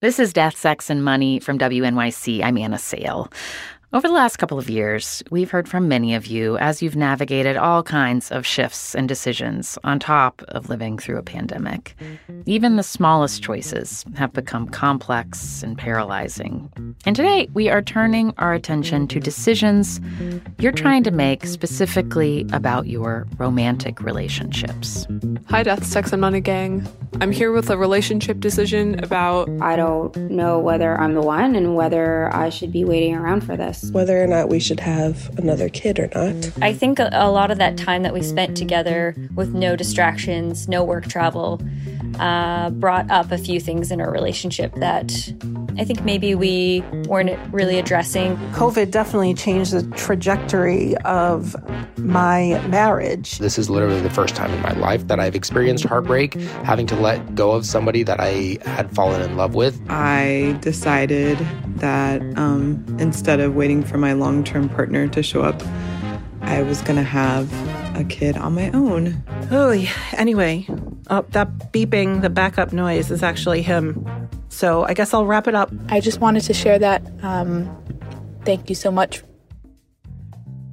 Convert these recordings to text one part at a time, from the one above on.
This is Death, Sex, and Money from WNYC. I'm Anna Sale. Over the last couple of years, we've heard from many of you as you've navigated all kinds of shifts and decisions on top of living through a pandemic. Even the smallest choices have become complex and paralyzing. And today, we are turning our attention to decisions you're trying to make specifically about your romantic relationships. Hi, Death, Sex, and Money Gang. I'm here with a relationship decision about. I don't know whether I'm the one and whether I should be waiting around for this whether or not we should have another kid or not. I think a, a lot of that time that we spent together with no distractions, no work travel, uh, brought up a few things in our relationship that I think maybe we weren't really addressing. COVID definitely changed the trajectory of my marriage. This is literally the first time in my life that I've experienced heartbreak, having to let go of somebody that I had fallen in love with. I decided that um, instead of waiting for my long term partner to show up, I was going to have a kid on my own. Oh, yeah. anyway, oh, that beeping, the backup noise is actually him. So I guess I'll wrap it up. I just wanted to share that. Um, thank you so much.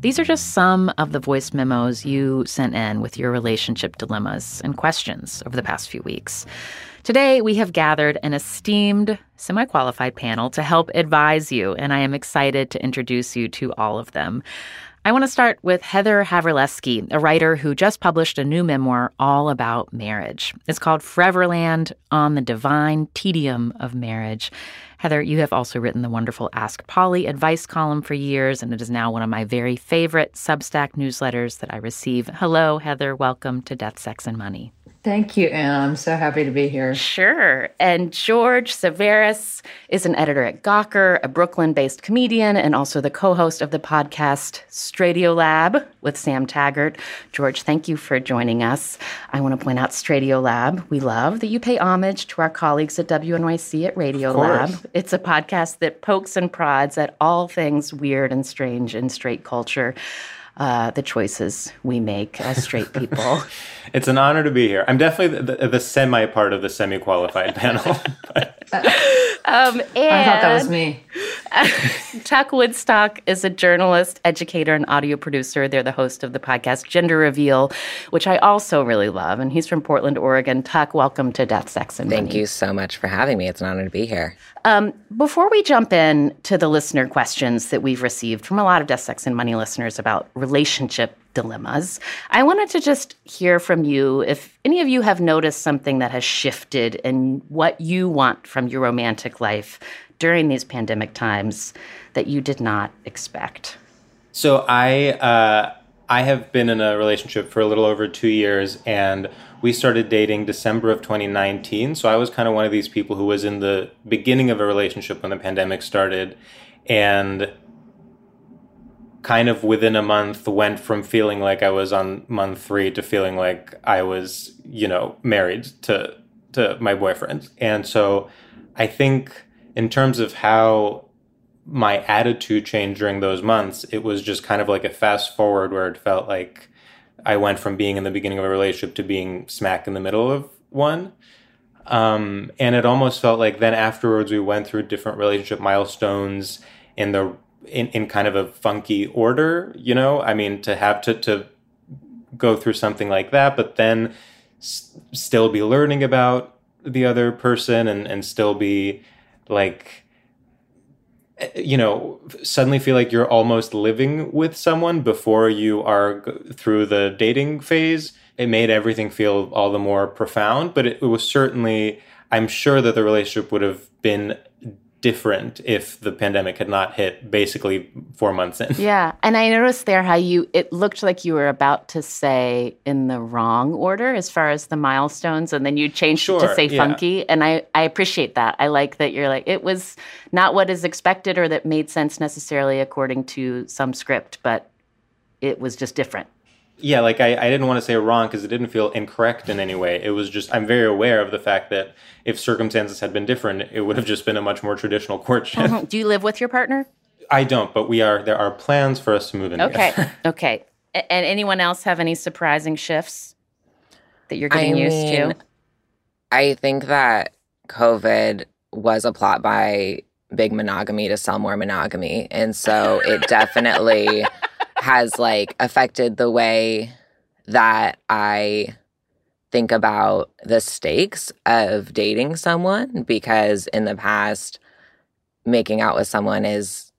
These are just some of the voice memos you sent in with your relationship dilemmas and questions over the past few weeks. Today, we have gathered an esteemed, semi qualified panel to help advise you, and I am excited to introduce you to all of them. I want to start with Heather Havrilesky, a writer who just published a new memoir all about marriage. It's called Foreverland on the Divine Tedium of Marriage. Heather, you have also written the wonderful Ask Polly advice column for years, and it is now one of my very favorite Substack newsletters that I receive. Hello, Heather. Welcome to Death, Sex, and Money. Thank you, Anne. I'm so happy to be here. Sure. And George Civeris is an editor at Gawker, a Brooklyn based comedian, and also the co host of the podcast Straightiolab with Sam Taggart. George, thank you for joining us. I want to point out Straightiolab. We love that you pay homage to our colleagues at WNYC at Radiolab. It's a podcast that pokes and prods at all things weird and strange in straight culture uh, the choices we make as straight people. it's an honor to be here. I'm definitely the, the, the semi part of the semi qualified panel. um, I thought that was me. Tuck Woodstock is a journalist, educator, and audio producer. They're the host of the podcast Gender Reveal, which I also really love. And he's from Portland, Oregon. Tuck, welcome to Death, Sex, and Thank Money. you so much for having me. It's an honor to be here. Um, before we jump in to the listener questions that we've received from a lot of Death, Sex, and Money listeners about relationship dilemmas, I wanted to just hear from you if any of you have noticed something that has shifted in what you want from your romantic life during these pandemic times that you did not expect. So I uh, I have been in a relationship for a little over two years, and we started dating December of 2019. So I was kind of one of these people who was in the beginning of a relationship when the pandemic started, and kind of within a month went from feeling like I was on month three to feeling like I was, you know, married to to my boyfriend. And so I think in terms of how my attitude changed during those months, it was just kind of like a fast forward where it felt like I went from being in the beginning of a relationship to being smack in the middle of one. Um, and it almost felt like then afterwards we went through different relationship milestones in the in, in kind of a funky order, you know? I mean, to have to, to go through something like that, but then s- still be learning about the other person and, and still be like, you know, suddenly feel like you're almost living with someone before you are g- through the dating phase. It made everything feel all the more profound, but it, it was certainly, I'm sure that the relationship would have been different if the pandemic had not hit basically four months in. Yeah. And I noticed there how you, it looked like you were about to say in the wrong order as far as the milestones, and then you changed Sure, to say yeah. funky. And I, I appreciate that. I like that you're like, it was not what is expected or that made sense necessarily according to some script, but it was just different. Yeah, like I, I didn't want to say wrong because it didn't feel incorrect in any way. It was just, I'm very aware of the fact that if circumstances had been different, it would have just been a much more traditional courtship. Mhm. Do you live with your partner? I don't, but we are, there are plans for us to move in Okay. together. okay. A- And anyone else have any surprising shifts that you're getting I used mean, to? I think that COVID was a plot by Big Monogamy to sell more monogamy. And so it definitely has like affected the way that I think about the stakes of dating someone because in the past, making out with someone is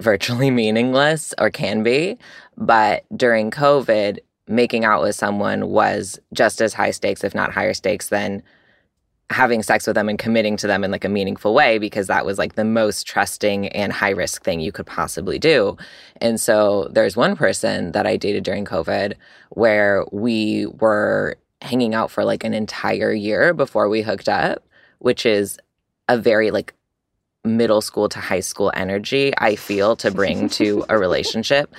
virtually meaningless or can be. But during COVID, making out with someone was just as high stakes, if not higher stakes, than having sex with them and committing to them in like a meaningful way because that was like the most trusting and high risk thing you could possibly do. And so there's one person that I dated during COVID where we were hanging out for like an entire year before we hooked up, which is a very like middle school to high school energy I feel to bring to a relationship.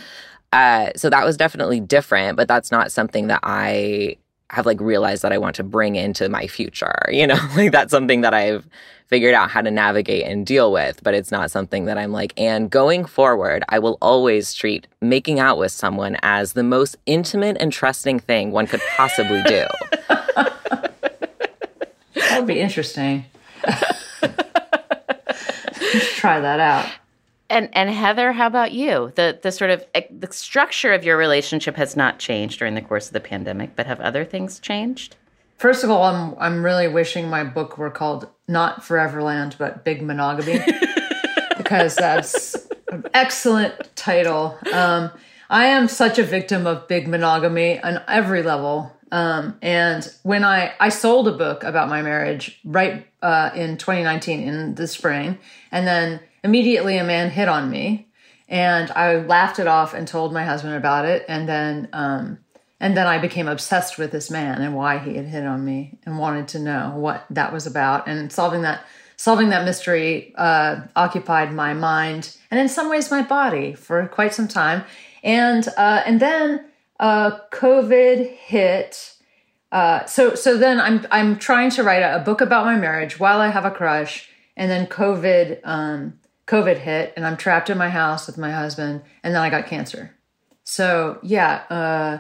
Uh, so that was definitely different, but that's not something that I have like realized that I want to bring into my future. You know, like that's something that I've figured out how to navigate and deal with, but it's not something that I'm like, and going forward, I will always treat making out with someone as the most intimate and trusting thing one could possibly do. That would be interesting. Let's try that out. And and Heather, how about you? The the sort of eh, the structure of your relationship has not changed during the course of the pandemic, but have other things changed? First of all, I'm I'm really wishing my book were called not Foreverland, but Big Monogamy, because that's an excellent title. Um, I am such a victim of big monogamy on every level. Um, and when I I sold a book about my marriage right uh, in 2019 in the spring, and then immediately a man hit on me, and I laughed it off and told my husband about it, and then um, and then I became obsessed with this man and why he had hit on me, and wanted to know what that was about, and solving that solving that mystery uh, occupied my mind and in some ways my body for quite some time, and uh, and then uh, COVID hit. Uh, so so then I'm I'm trying to write a, a book about my marriage while I have a crush, and then COVID um, COVID hit, and I'm trapped in my house with my husband, and then I got cancer. So yeah, uh,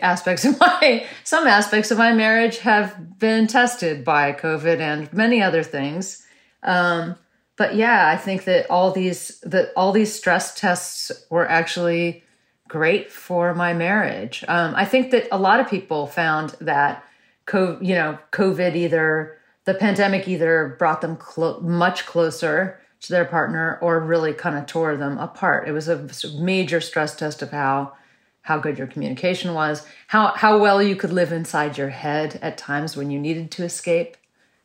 aspects of my some aspects of my marriage have been tested by COVID and many other things. Um, but yeah, I think that all these that all these stress tests were actually great for my marriage. Um, I think that a lot of people found that, co- you know, COVID either the pandemic either brought them clo- much closer to their partner or really kind of tore them apart. It was a major stress test of how how good your communication was, how how well you could live inside your head at times when you needed to escape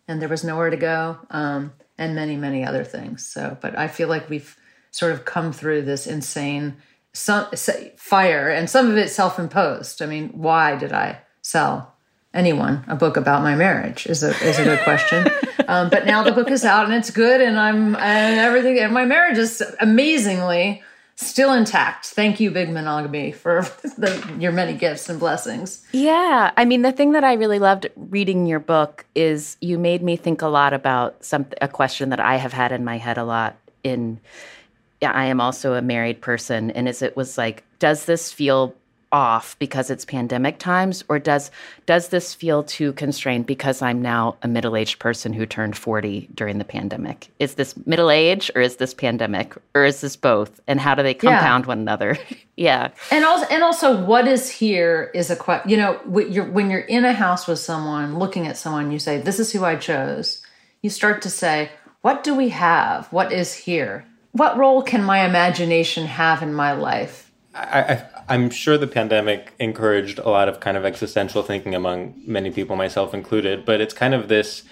and there was nowhere to go, um, and many many other things. So, but I feel like we've sort of come through this insane some fire and some of it self-imposed. I mean why did i sell anyone a book about my marriage is a is a good question. Um, but now the book is out and it's good and i'm and everything and my marriage is amazingly still intact. Thank you big monogamy for the, your many gifts and blessings. Yeah, I mean the thing that I really loved reading your book is you made me think a lot about some a question that I have had in my head a lot in I am also a married person and as it was like does this feel off because it's pandemic times or does does this feel too constrained because I'm now a middle-aged person who turned 40 during the pandemic? Is this middle age or is this pandemic or is this both? And how do they compound yeah. one another? yeah. And also and also what is here is a question, you know, when you're, when you're in a house with someone, looking at someone, you say, "This is who I chose." You start to say, "What do we have? What is here?" What role can my imagination have in my life? I, I'm sure the pandemic encouraged a lot of kind of existential thinking among many people, myself included. But it's kind of this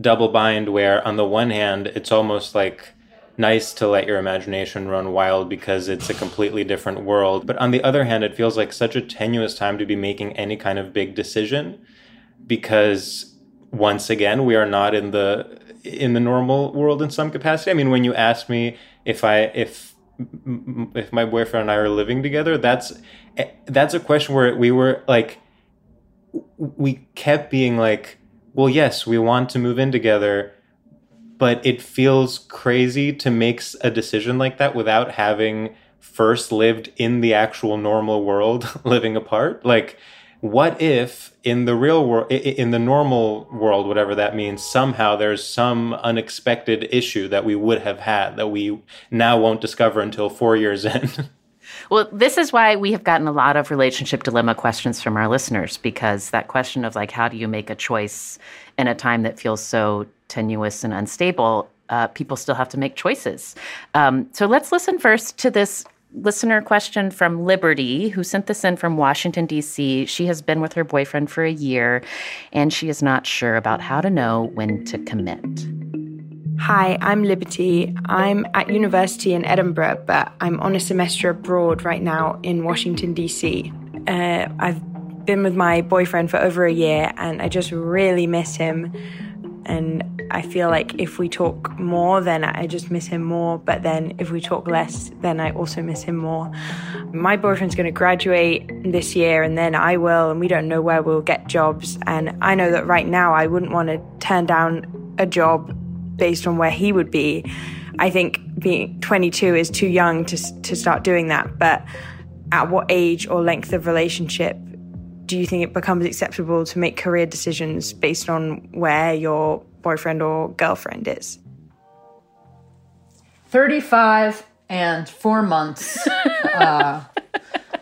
double bind where, on the one hand, it's almost like nice to let your imagination run wild because it's a completely different world. But on the other hand, it feels like such a tenuous time to be making any kind of big decision because once again, we are not in the in the normal world in some capacity. I mean, when you ask me if I if if my boyfriend and I are living together, that's eh, that's a question where we were like we kept being like, well, yes, we want to move in together, but it feels crazy to make a decision like that without having first lived in the actual normal world living apart. Like what if in the real world in the normal world whatever that means somehow there's some unexpected issue that we would have had that we now won't discover until 4 years in Well, this is why we have gotten a lot of relationship dilemma questions from our listeners because that question of like how do you make a choice in a time that feels so tenuous and unstable uh, people still have to make choices. Um, so let's listen first to this listener question from Liberty, who sent this in from Washington, D.C. She has been with her boyfriend for a year, and she is not sure about how to know when to commit. Hi, I'm Liberty. I'm at university in Edinburgh, but I'm on a semester abroad right now in Washington, D.C. Uh, I've been with my boyfriend for over a year, and I just really miss him. And I feel like if we talk more, then I just miss him more. But then if we talk less, then I also miss him more. My boyfriend's going to graduate this year and then I will, and we don't know where we'll get jobs. And I know that right now I wouldn't want to turn down a job based on where he would be. I think being 22 is too young to, to start doing that. But at what age or length of relationship do you think it becomes acceptable to make career decisions based on where your boyfriend or girlfriend is? 35 and four months. uh,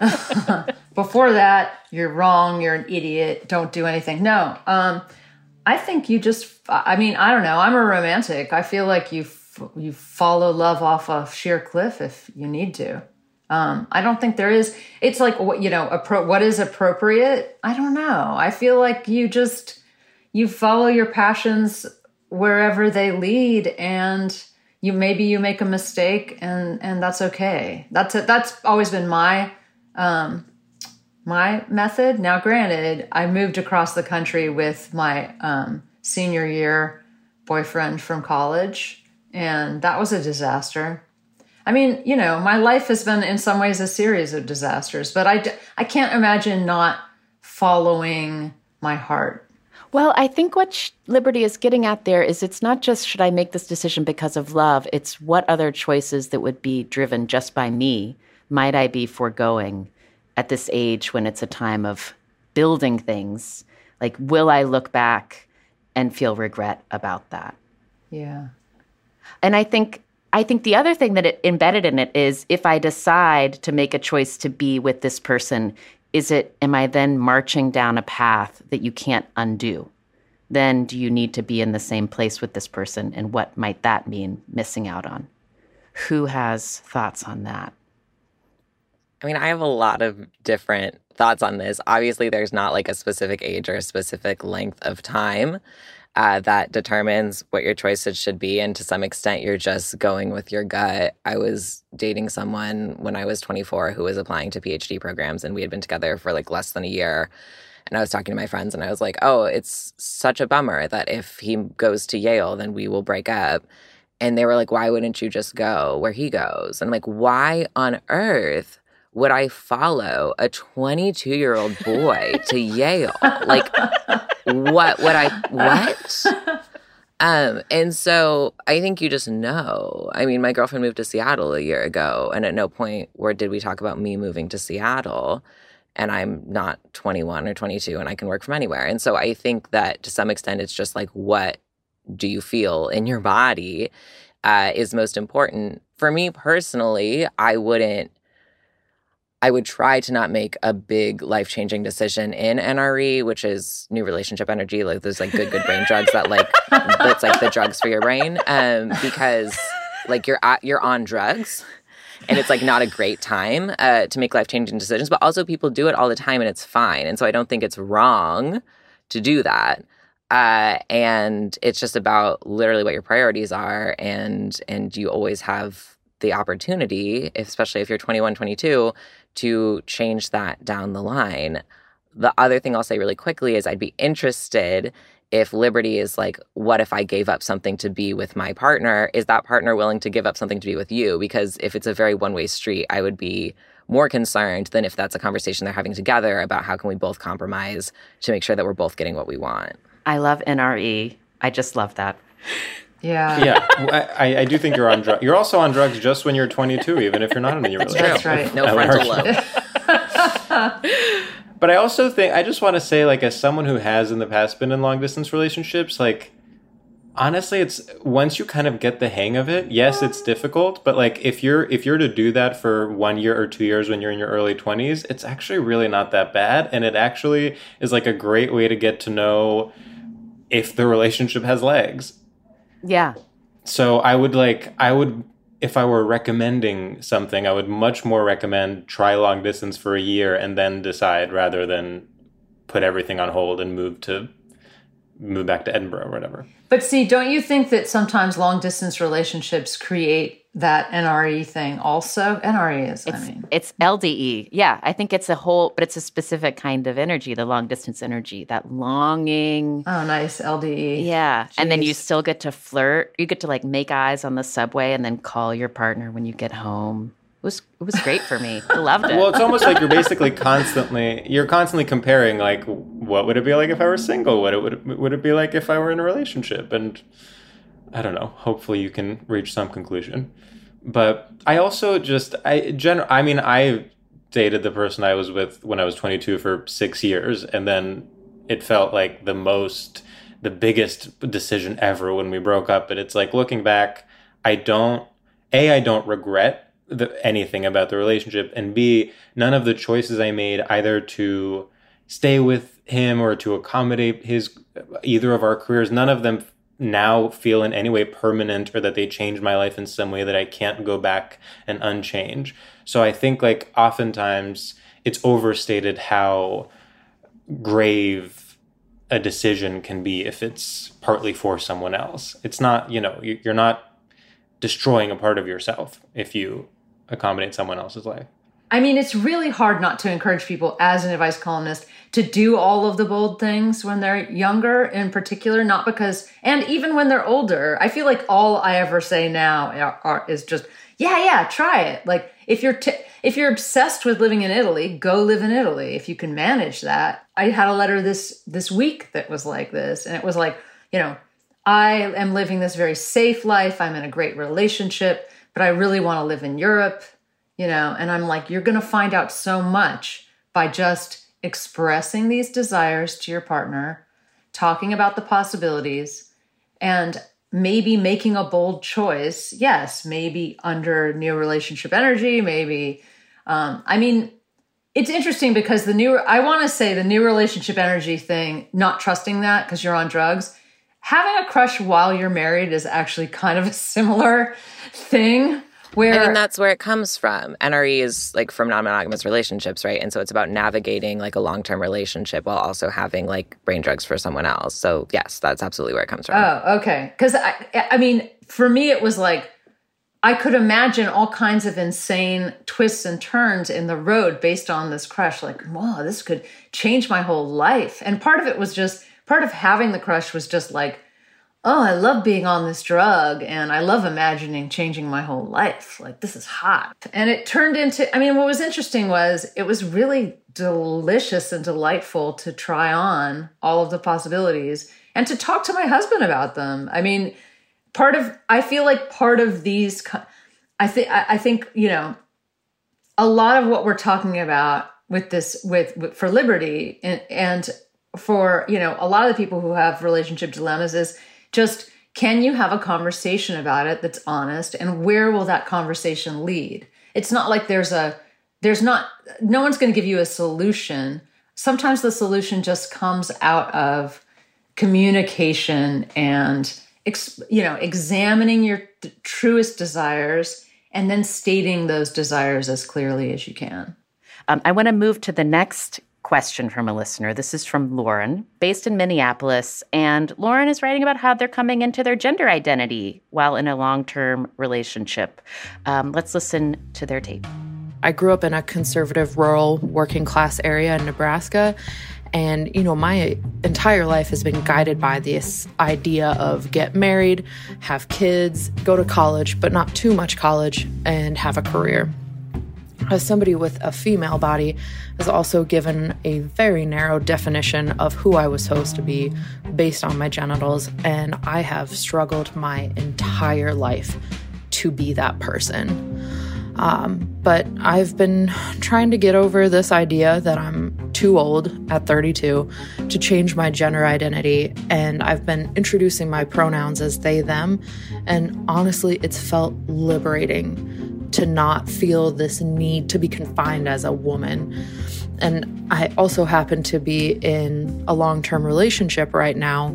before that, you're wrong, you're an idiot, don't do anything. No, um, I think you just, I mean, I don't know, I'm a romantic. I feel like you, you follow love off a sheer cliff if you need to. Um, I don't think there is, it's like, you know, appro- what is appropriate? I don't know. I feel like you just, you follow your passions wherever they lead and you maybe you make a mistake and and that's okay. That's it that's always been my um my method. Now granted i moved across the country with my um senior year boyfriend from college and that was a disaster. I mean you know my life has been in some ways a series of disasters but i i can't imagine not following my heart well, I think what sh- Liberty is getting at there is it's not just should I make this decision because of love, it's what other choices that would be driven just by me might I be foregoing at this age when it's a time of building things? Like, will I look back and feel regret about that? Yeah. And I think I think the other thing that it embedded in it is if I decide to make a choice to be with this person, is it am i then marching down a path that you can't undo? Then do you need to be in the same place with this person and what might that mean missing out on? Who has thoughts on that? I mean i have a lot of different thoughts on this. Obviously there's not like a specific age or a specific length of time uh, that determines what your choices should be. And to some extent, you're just going with your gut. I was dating someone when I was 24 who was applying to PhD programs, and we had been together for like less than a year. And I was talking to my friends, and I was like, oh, it's such a bummer that if he goes to Yale, then we will break up. And they were like, why wouldn't you just go where he goes? And I'm like, why on earth would I follow a 22 year old boy to Yale? Like, what would I, what? Um, and so I think you just know. I mean, my girlfriend moved to Seattle a year ago, and at no point where did we talk about me moving to Seattle. and I'm not 21 or 22 and I can work from anywhere. And so I think that to some extent, it's just like, what do you feel in your body uh, is most important. For me personally, I wouldn't. I would try to not make a big life changing decision in NRE, which is new relationship energy. Like those like good good brain drugs that like that's like the drugs for your brain, um, because like you're at, you're on drugs and it's like not a great time uh, to make life changing decisions. But also, people do it all the time, and it's fine. And so, I don't think it's wrong to do that. Uh, and it's just about literally what your priorities are, and and you always have the opportunity, especially if you're 21, 22, to change that down the line. The other thing I'll say really quickly is I'd be interested if liberty is like, what if I gave up something to be with my partner? Is that partner willing to give up something to be with you? Because if it's a very one way street, I would be more concerned than if that's a conversation they're having together about how can we both compromise to make sure that we're both getting what we want. I love NRE. I just love that. Yeah. Yeah. I, I do think you're on drugs. You're also on drugs just when you're 22, even if you're not in a relationship. That's right. No frontal lobe. But I also think I just want to say, like, as someone who has in the past been in long distance relationships, like, honestly, it's once you kind of get the hang of it. Yes, it's difficult, but like, if you're if you're to do that for one year or two years when you're in your early twenties, it's actually really not that bad, and it actually is like a great way to get to know if the relationship has legs. Yeah. So I would like I would if I were recommending something, I would much more recommend try long distance for a year and then decide rather than put everything on hold and move to move back to Edinburgh or whatever. But see, don't you think that sometimes long distance relationships create that NRE thing also? NRE is, it's, I mean. It's LDE. Yeah, I think it's a whole, but it's a specific kind of energy, the long distance energy, that longing. Oh, nice. LDE. Yeah. Jeez. And then you still get to flirt. You get to like make eyes on the subway and then call your partner when you get home. It was it was great for me. I loved it. Well, it's almost like you're basically constantly you're constantly comparing like what would it be like if I were single? What it would would it be like if I were in a relationship? And I don't know. Hopefully, you can reach some conclusion. But I also just I gen I mean I dated the person I was with when I was 22 for six years, and then it felt like the most the biggest decision ever when we broke up. But it's like looking back, I don't a I don't regret the, anything about the relationship, and b none of the choices I made either to stay with him or to accommodate his either of our careers none of them now feel in any way permanent or that they change my life in some way that I can't go back and unchange. So I think like oftentimes it's overstated how grave a decision can be if it's partly for someone else. It's not, you know, you're not destroying a part of yourself if you accommodate someone else's life. I mean, it's really hard not to encourage people as an advice columnist to do all of the bold things when they're younger, in particular, not because, and even when they're older. I feel like all I ever say now are, are, is just, yeah, yeah, try it. Like if you're t- if you're obsessed with living in Italy, go live in Italy if you can manage that. I had a letter this this week that was like this, and it was like, you know, I am living this very safe life. I'm in a great relationship, but I really want to live in Europe you know and i'm like you're going to find out so much by just expressing these desires to your partner talking about the possibilities and maybe making a bold choice yes maybe under new relationship energy maybe um, i mean it's interesting because the new i want to say the new relationship energy thing not trusting that because you're on drugs having a crush while you're married is actually kind of a similar thing where I mean, that's where it comes from. NRE is like from non-monogamous relationships, right? And so it's about navigating like a long-term relationship while also having like brain drugs for someone else. So yes, that's absolutely where it comes from. Oh, okay. Because I, I mean, for me, it was like I could imagine all kinds of insane twists and turns in the road based on this crush. Like, wow, this could change my whole life. And part of it was just part of having the crush was just like oh, I love being on this drug and I love imagining changing my whole life. Like, this is hot. And it turned into, I mean, what was interesting was it was really delicious and delightful to try on all of the possibilities and to talk to my husband about them. I mean, part of, I feel like part of these, I think, I think, you know, a lot of what we're talking about with this with, with for liberty and, and for you know a lot of the people who have relationship dilemmas is just can you have a conversation about it that's honest and where will that conversation lead? It's not like there's a there's not no one's going to give you a solution. Sometimes the solution just comes out of communication and you know examining your truest desires and then stating those desires as clearly as you can. Um, i want to move to the next question from a listener. This is from Lauren, based in Minneapolis. And Lauren is writing about how they're coming into their gender identity while in a long term relationship. Um, let's listen to their tape. I grew up in a conservative, rural, working class area in Nebraska. And, you know, my entire life has been guided by this idea of get married, have kids, go to college, but not too much college, and have a career as somebody with a female body is also given a very narrow definition of who I was supposed to be based on my genitals, and I have struggled my entire life to be that person. Um, but I've been trying to get over this idea that I'm too old at 32 to change my gender identity, and I've been introducing my pronouns as they, them, and honestly, it's felt liberating to not feel this need to be confined as a woman. And I also happen to be in a long term relationship right now,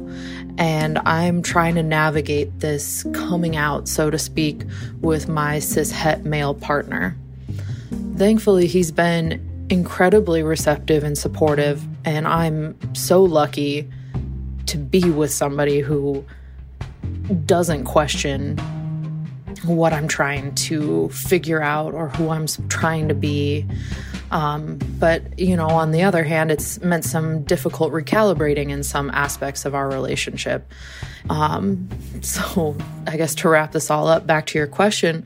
and I'm trying to navigate this coming out, so to speak, with my cis het male partner. Thankfully, he's been incredibly receptive and supportive, and I'm so lucky to be with somebody who doesn't question what I'm trying to figure out or who I'm trying to be. Um, but, you know, on the other hand, it's meant some difficult recalibrating in some aspects of our relationship. Um, so, I guess to wrap this all up, back to your question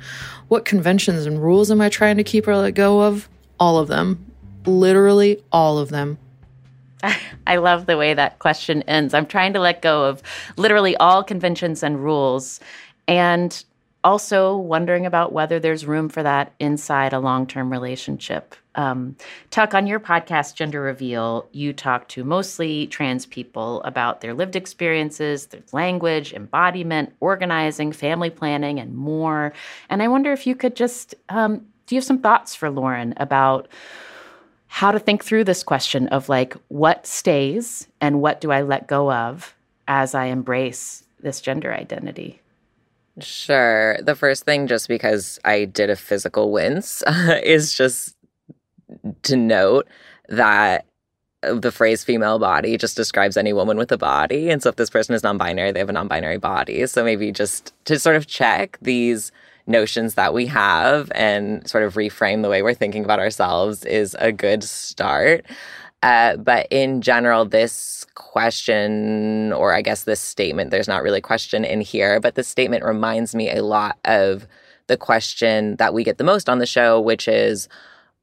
what conventions and rules am I trying to keep or let go of? All of them. Literally all of them. I love the way that question ends. I'm trying to let go of literally all conventions and rules. And also wondering about whether there's room for that inside a long term relationship. Um, Tuck, on your podcast, Gender Reveal, you talk to mostly trans people about their lived experiences, their language, embodiment, organizing, family planning, and more. And I wonder if you could just, um, do you have some thoughts for Lauren about? How to think through this question of like what stays and what do I let go of as I embrace this gender identity? Sure. The first thing, just because I did a physical wince, is just to note that the phrase female body just describes any woman with a body. And so if this person is non binary, they have a non binary body. So maybe just to sort of check these notions that we have and sort of reframe the way we're thinking about ourselves is a good start. Uh, but in general, this question, or I guess this statement, there's not really question in here, but this statement reminds me a lot of the question that we get the most on the show, which is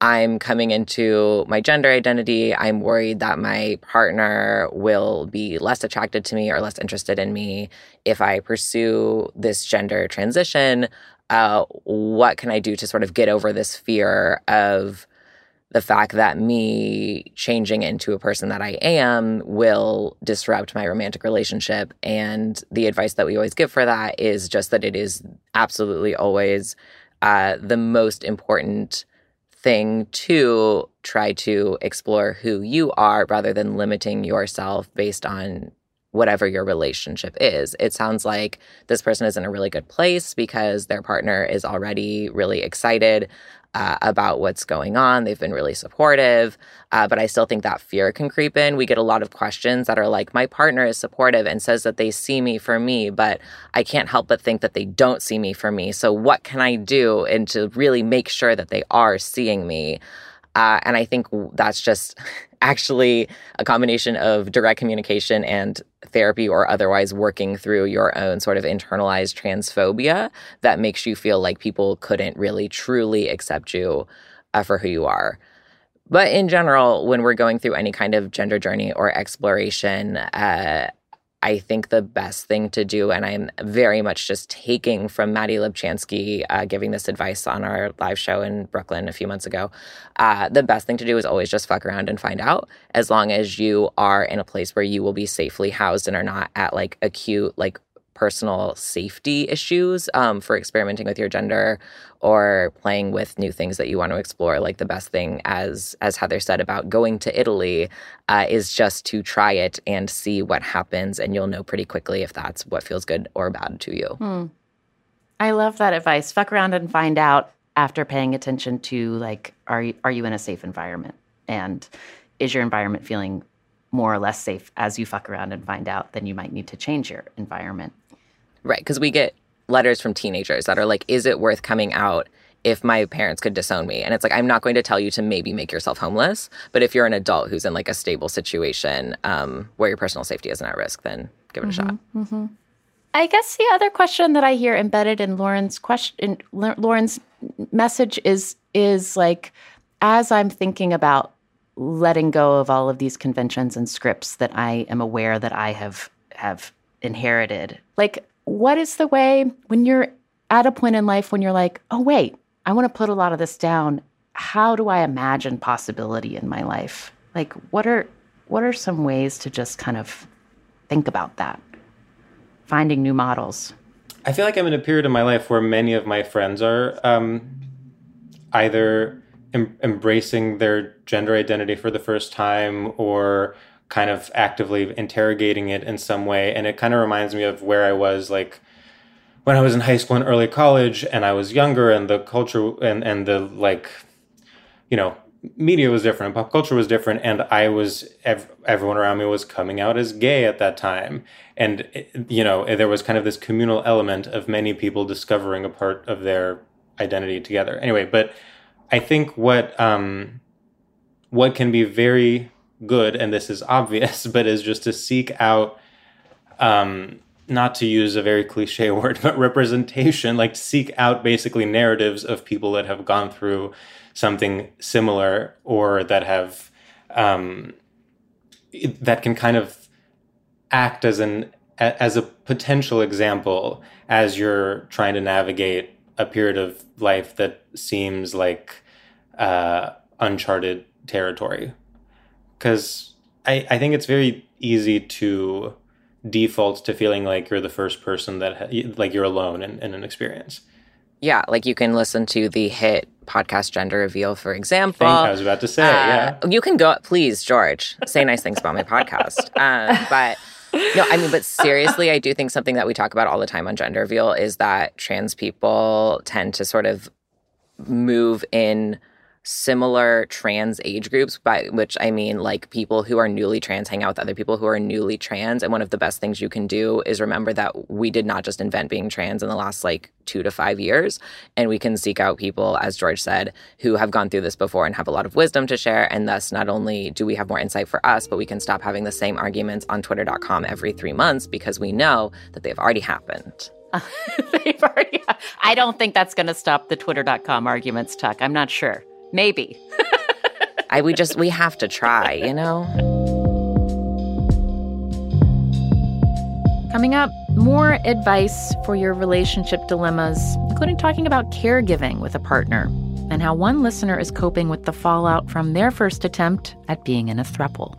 I'm coming into my gender identity. I'm worried that my partner will be less attracted to me or less interested in me if I pursue this gender transition. Uh, what can I do to sort of get over this fear of the fact that me changing into a person that I am will disrupt my romantic relationship. And the advice that we always give for that is just that it is absolutely always uh, the most important thing to try to explore who you are rather than limiting yourself based on whatever your relationship is. It sounds like this person is in a really good place because their partner is already really excited uh, about what's going on. They've been really supportive, uh, but I still think that fear can creep in. We get a lot of questions that are like, my partner is supportive and says that they see me for me, but I can't help but think that they don't see me for me. So, what can I do and to really make sure that they are seeing me? Uh, and I think that's just actually a combination of direct communication and therapy or otherwise working through your own sort of internalized transphobia that makes you feel like people couldn't really truly accept you uh, for who you are. But in general, when we're going through any kind of gender journey or exploration, uh, I think the best thing to do, and I'm very much just taking from Maddie Lubchansky uh, giving this advice on our live show in Brooklyn a few months ago. Uh, the best thing to do is always just fuck around and find out, as long as you are in a place where you will be safely housed and are not at like acute, like personal safety issues um, for experimenting with your gender or playing with new things that you want to explore like the best thing as as heather said about going to italy uh, is just to try it and see what happens and you'll know pretty quickly if that's what feels good or bad to you. Hmm. i love that advice. Fuck around and find out after paying attention to like are you, are you in a safe environment? And is your environment feeling more or less safe as you fuck around and find out then you might need to change your environment Right. Because we get letters from teenagers that are like, is it worth coming out if my parents could disown me? And it's like, I'm not going to tell you to maybe make yourself homeless. But if you're an adult who's in like a stable situation um, where your personal safety isn't at risk, then give it mm-hmm, a shot. Mm-hmm. mm-hmm. I guess the other question that I hear embedded in Lauren's question, Lauren's message is is like, as I'm thinking about letting go of all of these conventions and scripts that I am aware that I have have inherited, like what is the way when you're at a point in life when you're like, oh, wait, I want to put a lot of this down. How do I imagine possibility in my life? Like, what are what are some ways to just kind of think about that? Finding new models. I feel like I'm in a period of my life where many of my friends are um, either em- embracing their gender identity for the first time or kind of actively interrogating it in some way. And it kind of reminds me of where I was like when I was in high school and early college and I was younger and the culture and, and the like, you know, media was different, pop culture was different. And I was, ev- everyone around me was coming out as gay at that time. And, you know, there was kind of this communal element of many people discovering a part of their identity together. Anyway, but I think what, um, what can be very good, and this is obvious, but is just to seek out, um, not to use a very cliche word, but representation, like seek out basically narratives of people that have gone through something similar or that have, um, that can kind of act as an as a potential example as you're trying to navigate a period of life that seems like uh, uncharted territory because I, I think it's very easy to default to feeling like you're the first person that ha- like you're alone in, in an experience. Yeah like you can listen to the hit podcast gender reveal for example. I was about to say uh, yeah you can go please george say nice things about my podcast. Uh, but no i mean but seriously i do think something that we talk about all the time on gender reveal is that trans people tend to sort of move in similar trans age groups, by which I mean like people who are newly trans hang out with other people who are newly trans. And one of the best things you can do is remember that we did not just invent being trans in the last like two to five years. And we can seek out people, as George said, who have gone through this before and have a lot of wisdom to share. And thus, not only do we have more insight for us, but we can stop having the same arguments on twitter.com every three months because we know that they've already happened. they've already, I don't think that's going to stop the twitter.com arguments, Tuck. I'm not sure. Maybe. I we just we have to try, you know. Coming up, more advice for your relationship dilemmas, including talking about caregiving with a partner and how one listener is coping with the fallout from their first attempt at being in a throuple.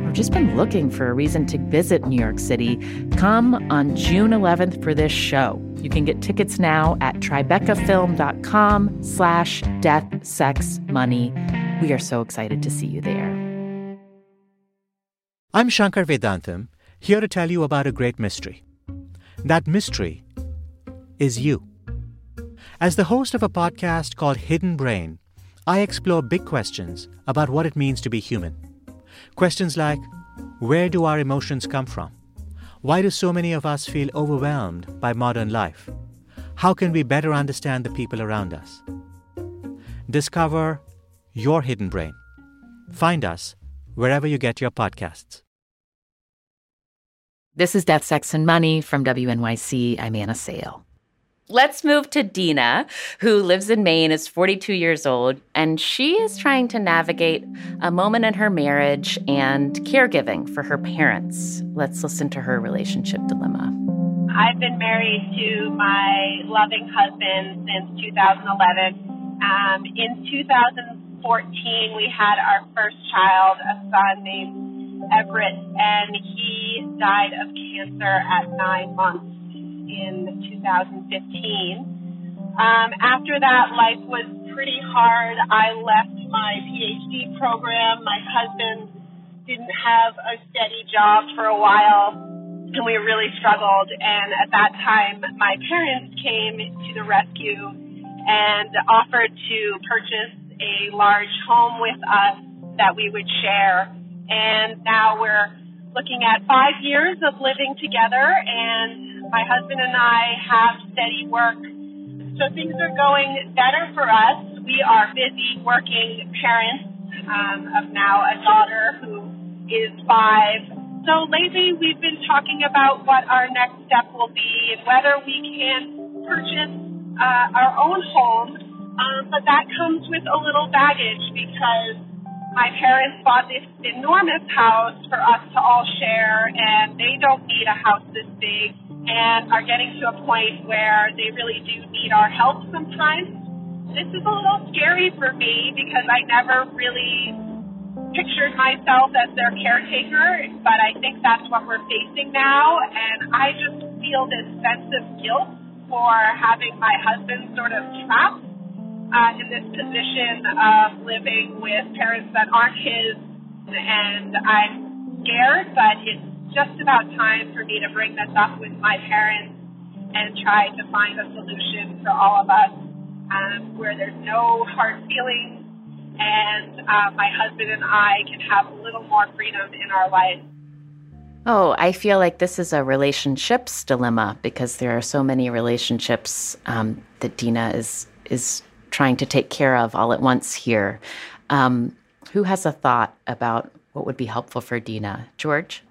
or just been looking for a reason to visit New York City, come on June 11th for this show. You can get tickets now at tribecafilm.com slash death, sex, money. We are so excited to see you there. I'm Shankar Vedantam, here to tell you about a great mystery. That mystery is you. As the host of a podcast called Hidden Brain, I explore big questions about what it means to be human. Questions like where do our emotions come from? Why do so many of us feel overwhelmed by modern life? How can we better understand the people around us? Discover your hidden brain. Find us wherever you get your podcasts. This is Death, Sex, and Money from WNYC. I'm Anna Sale. Let's move to Dina, who lives in Maine, is 42 years old, and she is trying to navigate a moment in her marriage and caregiving for her parents. Let's listen to her relationship dilemma. I've been married to my loving husband since 2011. Um, in 2014, we had our first child, a son named Everett, and he died of cancer at nine months in 2015. Um, after that, life was pretty hard. I left my PhD program. My husband didn't have a steady job for a while, and we really struggled. And at that time, my parents came to the rescue and offered to purchase a large home with us that we would share. And now we're looking at five years of living together and my husband and I have steady work, so things are going better for us. We are busy working parents um, of now a daughter who is five. So lately we've been talking about what our next step will be and whether we can purchase uh, our own home. Um, but that comes with a little baggage because my parents bought this enormous house for us to all share, and they don't need a house this big and are getting to a point where they really do need our help sometimes. This is a little scary for me because I never really pictured myself as their caretaker, but I think that's what we're facing now. And I just feel this sense of guilt for having my husband sort of trapped uh, in this position of living with parents that aren't his. And I'm scared, but it's just about time for me to bring this up with my parents and try to find a solution for all of us um, where there's no hard feelings and uh, my husband and I can have a little more freedom in our life. Oh, I feel like this is a relationships dilemma because there are so many relationships um, that Dina is is trying to take care of all at once here. Um, who has a thought about what would be helpful for Dina? George?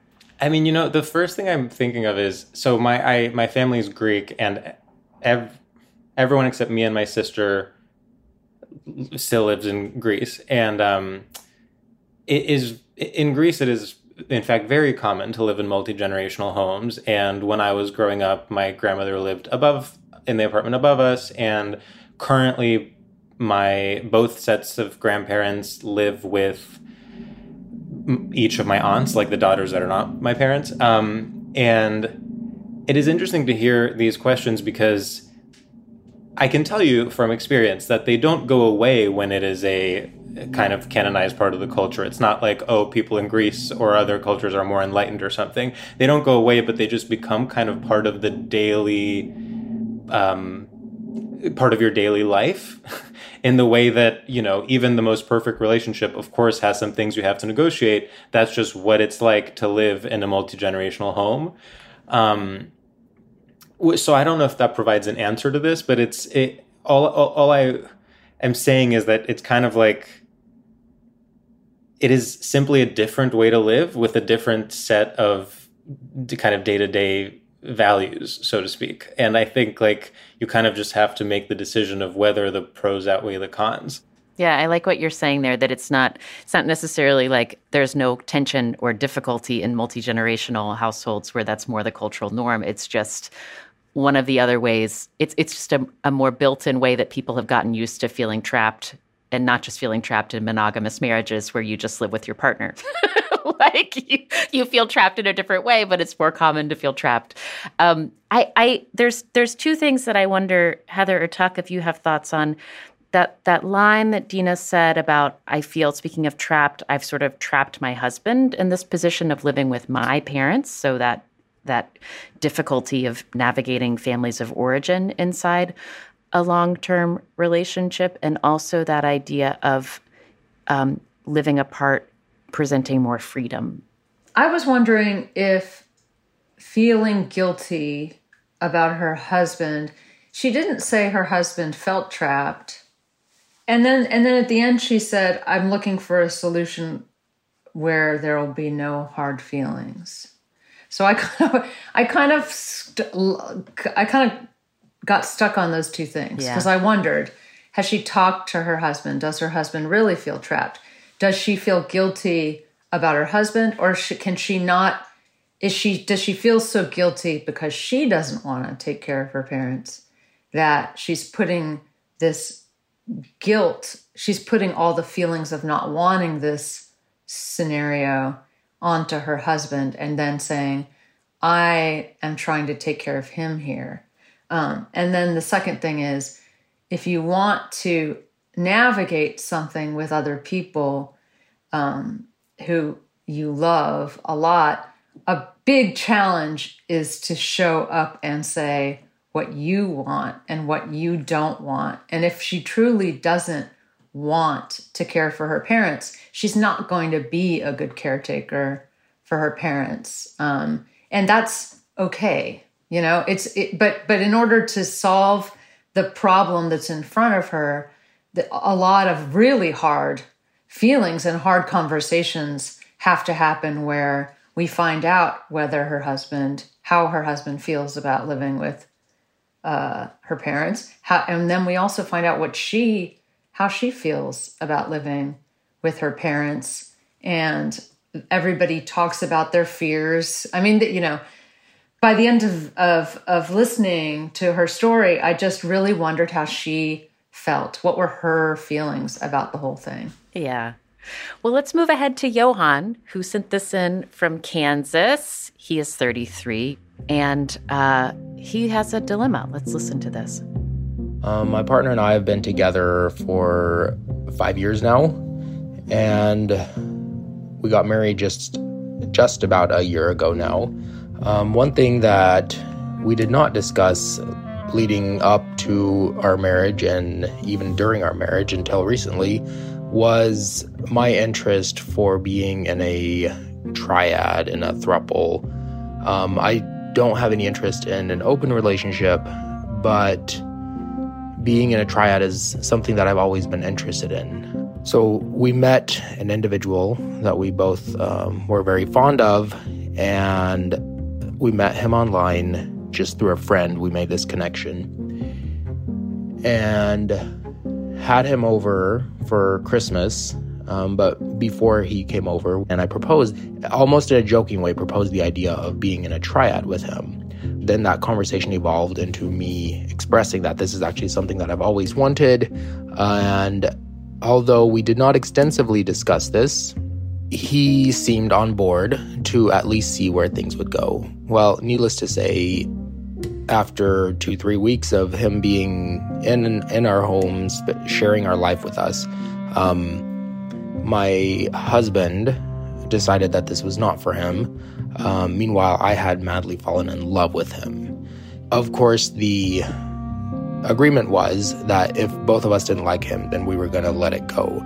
I mean, you know, the first thing I'm thinking of is so my I my family is Greek, and ev- everyone except me and my sister still lives in Greece, and um, it is in Greece. It is in fact very common to live in multi generational homes. And when I was growing up, my grandmother lived above in the apartment above us, and currently my both sets of grandparents live with each of my aunts, like the daughters that are not my parents. Um, and it is interesting to hear these questions because I can tell you from experience that they don't go away when it is a kind of canonized part of the culture. It's not like, oh, people in Greece or other cultures are more enlightened or something. They don't go away, but they just become kind of part of the daily um, part of your daily life in the way that you know even the most perfect relationship of course has some things you have to negotiate. That's just what it's like to live in a multi-generational home. Um, so i don't know if that provides an answer to this but it's it all, all, all i am saying is that it's kind of like it is simply a different way to live with a different set of kind of day-to-day values so to speak. And i think like you kind of just have to make the decision of whether the pros outweigh the cons. Yeah i like what you're saying there that it's not it's not necessarily like there's no tension or difficulty in multi-generational households where that's more the cultural norm. It's just one of the other ways. It's it's just a, a more built-in way that people have gotten used to feeling trapped and not just feeling trapped in monogamous marriages where you just live with your partner. like you, you feel trapped in a different way, but it's more common to feel trapped. Um, I, I there's there's two things that I wonder, Heather or Tuck, if you have thoughts on that that line that Dina said about I feel speaking of trapped, I've sort of trapped my husband in this position of living with my parents, so that that difficulty of navigating families of origin inside a long term relationship, and also that idea of um, living apart, presenting more freedom. I was wondering if feeling guilty about her husband, she didn't say her husband felt trapped. And then and then at the end she said, I'm looking for a solution where there will be no hard feelings. So I kind of I kind of I kind of got stuck on those two things because yeah. I wondered has she talked to her husband? Does her husband really feel trapped? Does she feel guilty about her husband or can she not is she does she feel so guilty because she doesn't want to take care of her parents that she's putting this guilt she's putting all the feelings of not wanting this scenario onto her husband and then saying i am trying to take care of him here um, and then the second thing is if you want to navigate something with other people um, who you love a lot, a big challenge is to show up and say what you want and what you don't want. And if she truly doesn't want to care for her parents, she's not going to be a good caretaker for her parents. Um, and that's okay you know it's it, but but in order to solve the problem that's in front of her the, a lot of really hard feelings and hard conversations have to happen where we find out whether her husband how her husband feels about living with uh, her parents. How, and then we also find out what she how she feels about living with her parents. And everybody talks about their fears. I mean that you know by the end of, of, of listening to her story, I just really wondered how she felt. What were her feelings about the whole thing? Yeah. Well, let's move ahead to Johan, who sent this in from Kansas. He is 33 and uh, he has a dilemma. Let's listen to this. Um, my partner and I have been together for five years now, and we got married just just about a year ago now. Um, one thing that we did not discuss leading up to our marriage and even during our marriage until recently was my interest for being in a triad, in a throuple. Um, I don't have any interest in an open relationship, but being in a triad is something that I've always been interested in. So we met an individual that we both um, were very fond of, and we met him online just through a friend. We made this connection and had him over for Christmas. Um, but before he came over, and I proposed, almost in a joking way, proposed the idea of being in a triad with him. Then that conversation evolved into me expressing that this is actually something that I've always wanted. And although we did not extensively discuss this, he seemed on board to at least see where things would go. Well, needless to say, after two, three weeks of him being in in our homes, sharing our life with us, um, my husband decided that this was not for him. Um, meanwhile, I had madly fallen in love with him. Of course, the agreement was that if both of us didn't like him, then we were going to let it go.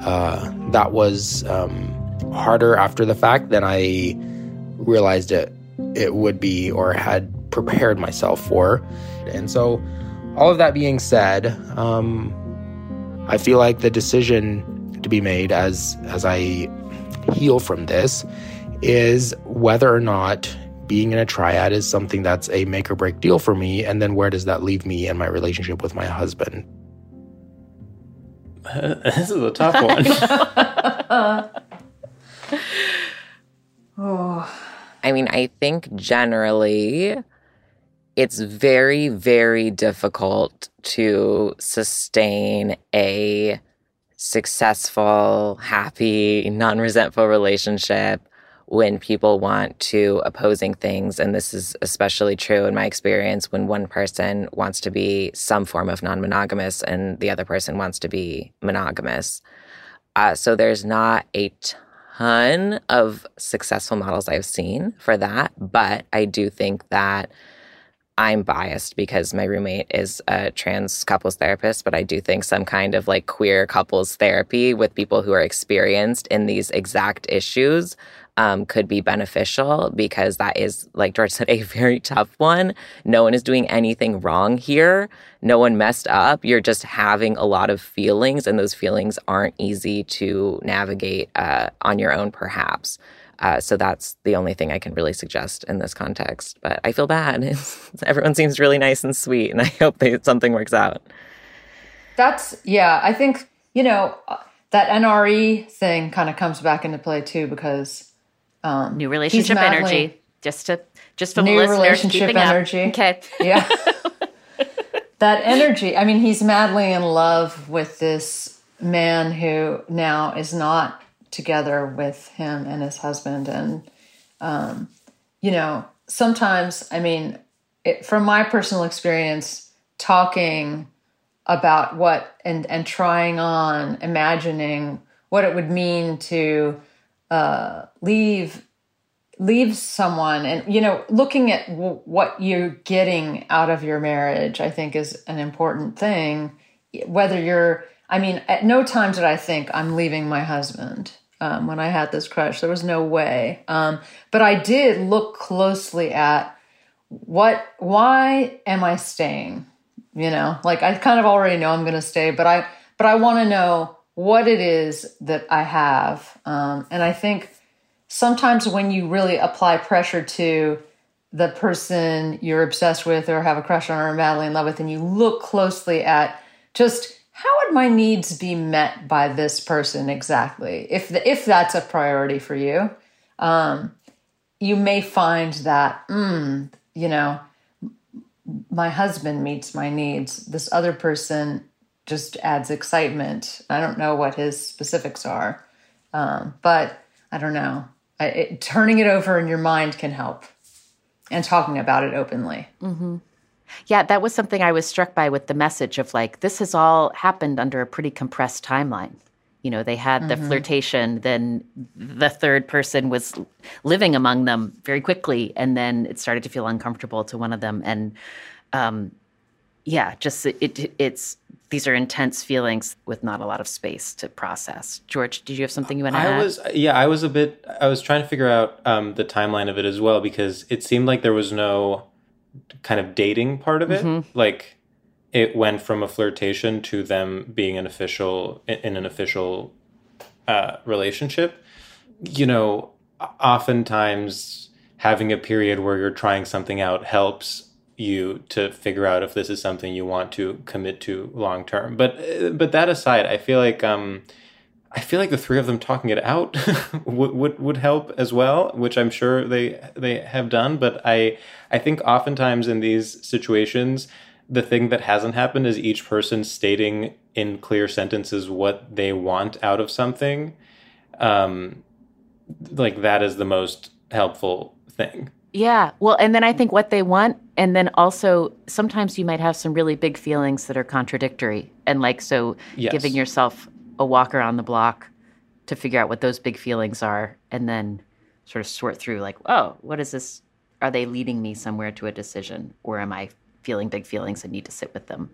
Uh, that was um, harder after the fact than I realized it it would be or had prepared myself for. And so, all of that being said, um, I feel like the decision to be made as as I heal from this is whether or not being in a triad is something that's a make or break deal for me, and then where does that leave me in my relationship with my husband? This is a tough one. oh. I mean, I think generally it's very, very difficult to sustain a successful, happy, non resentful relationship when people want to opposing things. And this is especially true in my experience when one person wants to be some form of non monogamous and the other person wants to be monogamous. Uh, so there's not a ton of successful models I've seen for that, but I do think that I'm biased because my roommate is a trans couples therapist, but I do think some kind of like queer couples therapy with people who are experienced in these exact issues um, could be beneficial because that is, like George said, a very tough one. No one is doing anything wrong here. No one messed up. You're just having a lot of feelings, and those feelings aren't easy to navigate uh, on your own, perhaps. Uh, so that's the only thing I can really suggest in this context. But I feel bad. everyone seems really nice and sweet, and I hope that something works out. That's, yeah, I think, you know, uh, that NRE thing kind of comes back into play too because um, new relationship energy. Just to just for new the listeners, relationship energy. Up. Okay, yeah, that energy. I mean, he's madly in love with this man who now is not together with him and his husband, and um, you know, sometimes, I mean, it, from my personal experience, talking about what and and trying on, imagining what it would mean to uh, leave leave someone. And you know looking at w- what you're getting out of your marriage i think is an important thing. Whether you're i mean at no time did i think i'm leaving my husband um, when i had this crush. There was no way. Um, but i did look closely at what why am i staying? You know like i kind of already know i'm going to stay but i but i want to know what it is that I have. Um, and I think sometimes when you really apply pressure to the person you're obsessed with or have a crush on or madly in love with, and you look closely at just how would my needs be met by this person exactly, if the, if that's a priority for you, um, you may find that, mm, you know, my husband meets my needs. This other person just adds excitement. I don't know what his specifics are, um, but I don't know. I, it, turning it over in your mind can help, and talking about it openly. Mm-hmm. Yeah, that was something I was struck by with the message of like this has all happened under a pretty compressed timeline. You know, they had the mm-hmm. flirtation, then the third person was living among them very quickly, and then it started to feel uncomfortable to one of them, and um, yeah, just it, it, it's these are intense feelings with not a lot of space to process. George, did you have something you want to I add? was yeah, I was a bit. I was trying to figure out um, the timeline of it as well because it seemed like there was no kind of dating part of it. Mm-hmm. Like it went from a flirtation to them being an official in an official uh, relationship. You know, oftentimes having a period where you're trying something out helps you to figure out if this is something you want to commit to long term. But but that aside, I feel like um, I feel like the three of them talking it out would, would would help as well, which I'm sure they they have done. But I I think oftentimes in these situations, the thing that hasn't happened is each person stating in clear sentences what they want out of something. Um, like that is the most helpful thing. Yeah. Well, and then I think what they want, and then also sometimes you might have some really big feelings that are contradictory. And like, so yes. giving yourself a walk around the block to figure out what those big feelings are, and then sort of sort through, like, oh, what is this? Are they leading me somewhere to a decision? Or am I feeling big feelings and need to sit with them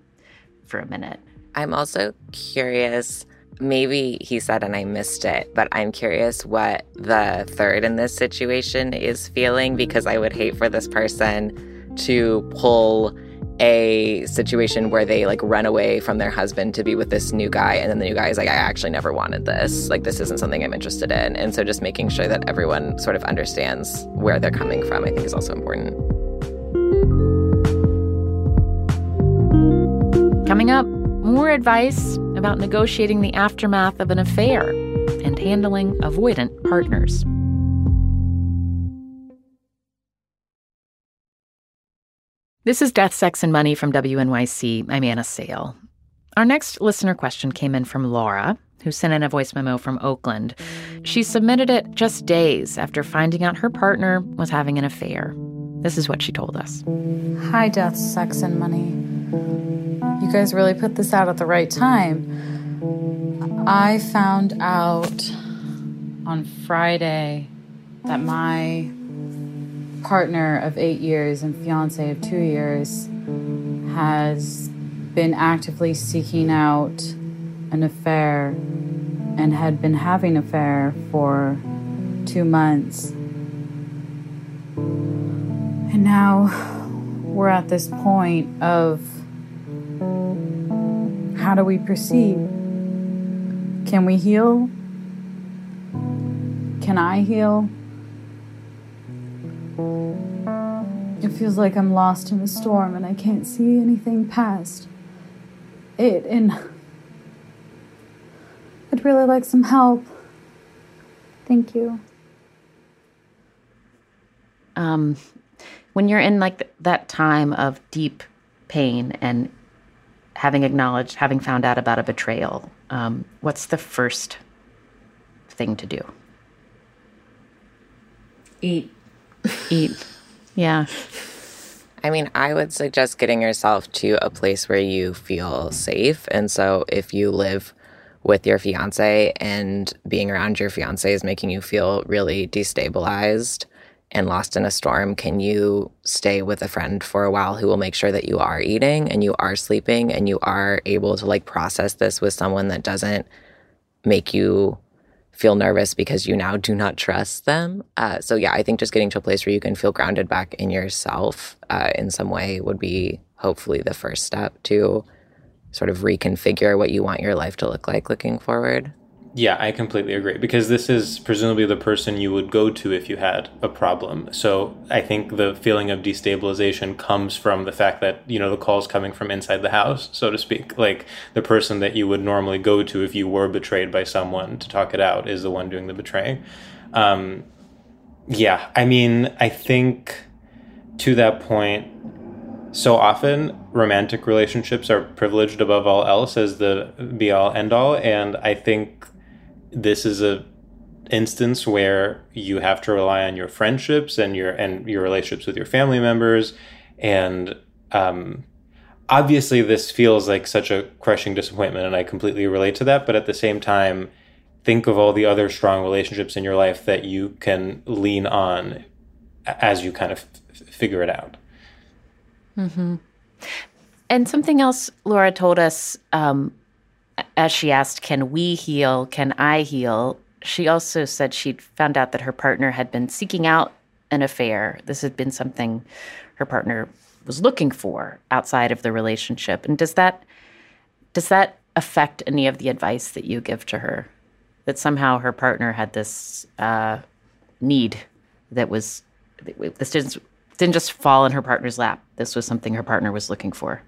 for a minute. I'm also curious. Maybe he said and I missed it, but I'm curious what the third in this situation is feeling because I would hate for this person to pull a situation where they like run away from their husband to be with this new guy and then the new guy is like I actually never wanted this like this isn't something I'm interested in and so just making sure that everyone sort of understands where they're coming from I think is also important. Coming up, more advice about negotiating the aftermath of an affair and handling avoidant partners. This is Death, Sex, and Money from WNYC. I'm Anna Sale. Our next listener question came in from Laura, who sent in a voice memo from Oakland. She submitted it just days after finding out her partner was having an affair. This is what she told us Hi, Death, Sex, and Money. You guys really put this out at the right time. I found out on Friday that my partner of eight years and fiance of two years has been actively seeking out an affair and had been having an affair for two months. And now we're at this point of how do we proceed? Can we heal? Can I heal? It feels like I'm lost in a storm and I can't see anything past it, and I'd really like some help. Thank you. Um, when you're in like th- that time of deep pain and having acknowledged, having found out about a betrayal, um, what's the first thing to do? Eat. Eat. Yeah. I mean, I would suggest getting yourself to a place where you feel safe. And so if you live with your fiance and being around your fiance is making you feel really destabilized and lost in a storm, can you stay with a friend for a while who will make sure that you are eating and you are sleeping and you are able to like process this with someone that doesn't make you feel nervous because you now do not trust them. Uh, so, yeah, I think just getting to a place where you can feel grounded back in yourself uh, in some way would be hopefully the first step to sort of reconfigure what you want your life to look like looking forward. Yeah, I completely agree because this is presumably the person you would go to if you had a problem. So I think the feeling of destabilization comes from the fact that, you know, the call's coming from inside the house, so to speak. Like the person that you would normally go to if you were betrayed by someone to talk it out is the one doing the betraying. Um, yeah, I mean, I think to that point, so often romantic relationships are privileged above all else as the be all end all. And I think this is a instance where you have to rely on your friendships and your and your relationships with your family members. And um, obviously this feels like such a crushing disappointment and i completely relate to that. But at the same time think of all the other strong relationships in your life that you can lean on as you kind of f- figure it out. Mm-hmm. and something else laura told us um, as she asked, Can we heal? Can I heal? She also said she'd found out that her partner had been seeking out an affair. This had been something her partner was looking for outside of the relationship. And does that does that affect any of the advice that you give to her? That somehow her partner had this uh, need that was this didn't didn't just fall in her partner's lap. This was something her partner was looking for.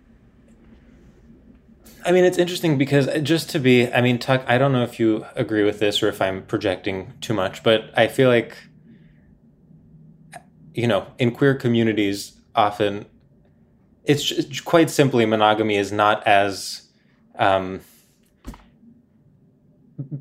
I mean, it's interesting because just to be, I mean, Tuck, I don't know if you agree with this or if I'm projecting too much, but I feel like, you know, in queer communities, often it's just, quite simply monogamy is not as, um,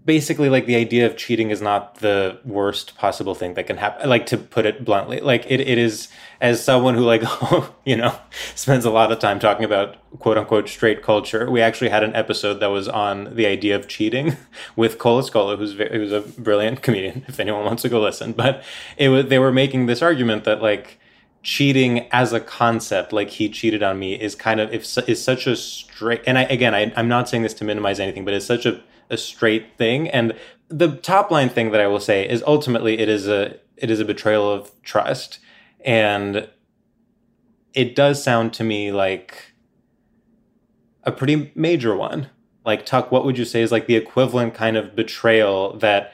basically like the idea of cheating is not the worst possible thing that can happen like to put it bluntly like it, it is as someone who like you know spends a lot of time talking about quote unquote straight culture we actually had an episode that was on the idea of cheating with Cole Escola who's very, who's a brilliant comedian if anyone wants to go listen but it was they were making this argument that like cheating as a concept, like he cheated on me, is kind of if is such a straight. And I again, I, I'm not saying this to minimize anything, but it's such a a straight thing. And the top line thing that I will say is ultimately it is a it is a betrayal of trust, and it does sound to me like a pretty major one. Like Tuck, what would you say is like the equivalent kind of betrayal that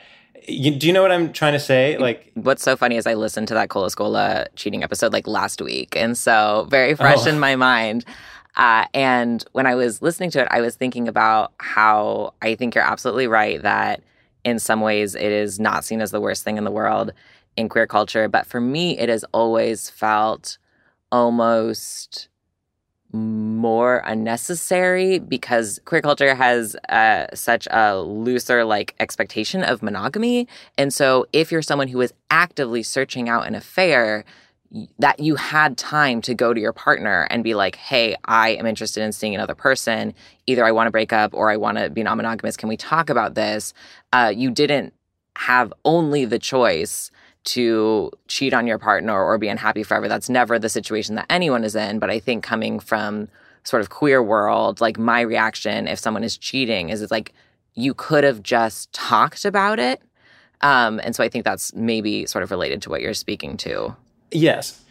you, do you know what I'm trying to say? Like, what's so funny is I listened to that Cole Escola cheating episode like last week, and so very fresh oh. in my mind. Uh, and when I was listening to it, I was thinking about how I think you're absolutely right that in some ways it is not seen as the worst thing in the world in queer culture, but for me, it has always felt almost more unnecessary because queer culture has uh, such a looser like expectation of monogamy. And so if you're someone who is actively searching out an affair that you had time to go to your partner and be like hey i am interested in seeing another person either i want to break up or i want to be non-monogamous can we talk about this uh, you didn't have only the choice to cheat on your partner or be unhappy forever. That's never the situation that anyone is in. But I think coming from sort of queer world, like my reaction if someone is cheating is it's like you could have just talked about it. Um, and so I think that's maybe sort of related to what you're speaking to. Yes.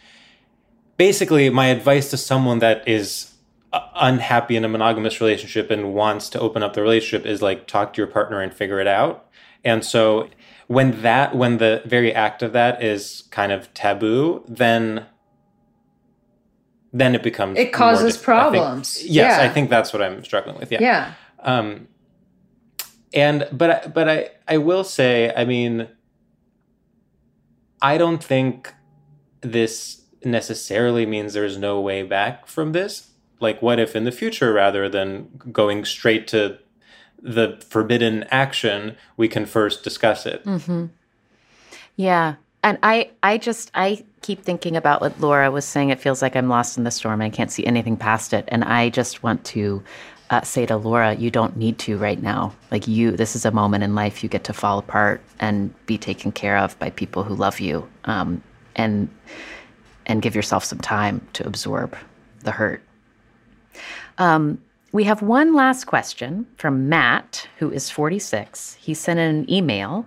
Basically, my advice to someone that is uh, unhappy in a monogamous relationship and wants to open up the relationship is like talk to your partner and figure it out. And so when that when the very act of that is kind of taboo then then it becomes it causes problems I think, yes yeah. i think that's what i'm struggling with yeah yeah um and but but i i will say i mean i don't think this necessarily means there's no way back from this like what if in the future rather than going straight to the forbidden action, we can first discuss it. Mm-hmm. Yeah. And I, I just, I keep thinking about what Laura was saying. It feels like I'm lost in the storm. I can't see anything past it. And I just want to uh, say to Laura, you don't need to right now. Like you, this is a moment in life you get to fall apart and be taken care of by people who love you, um, and and give yourself some time to absorb the hurt. Um, we have one last question from Matt, who is 46. He sent in an email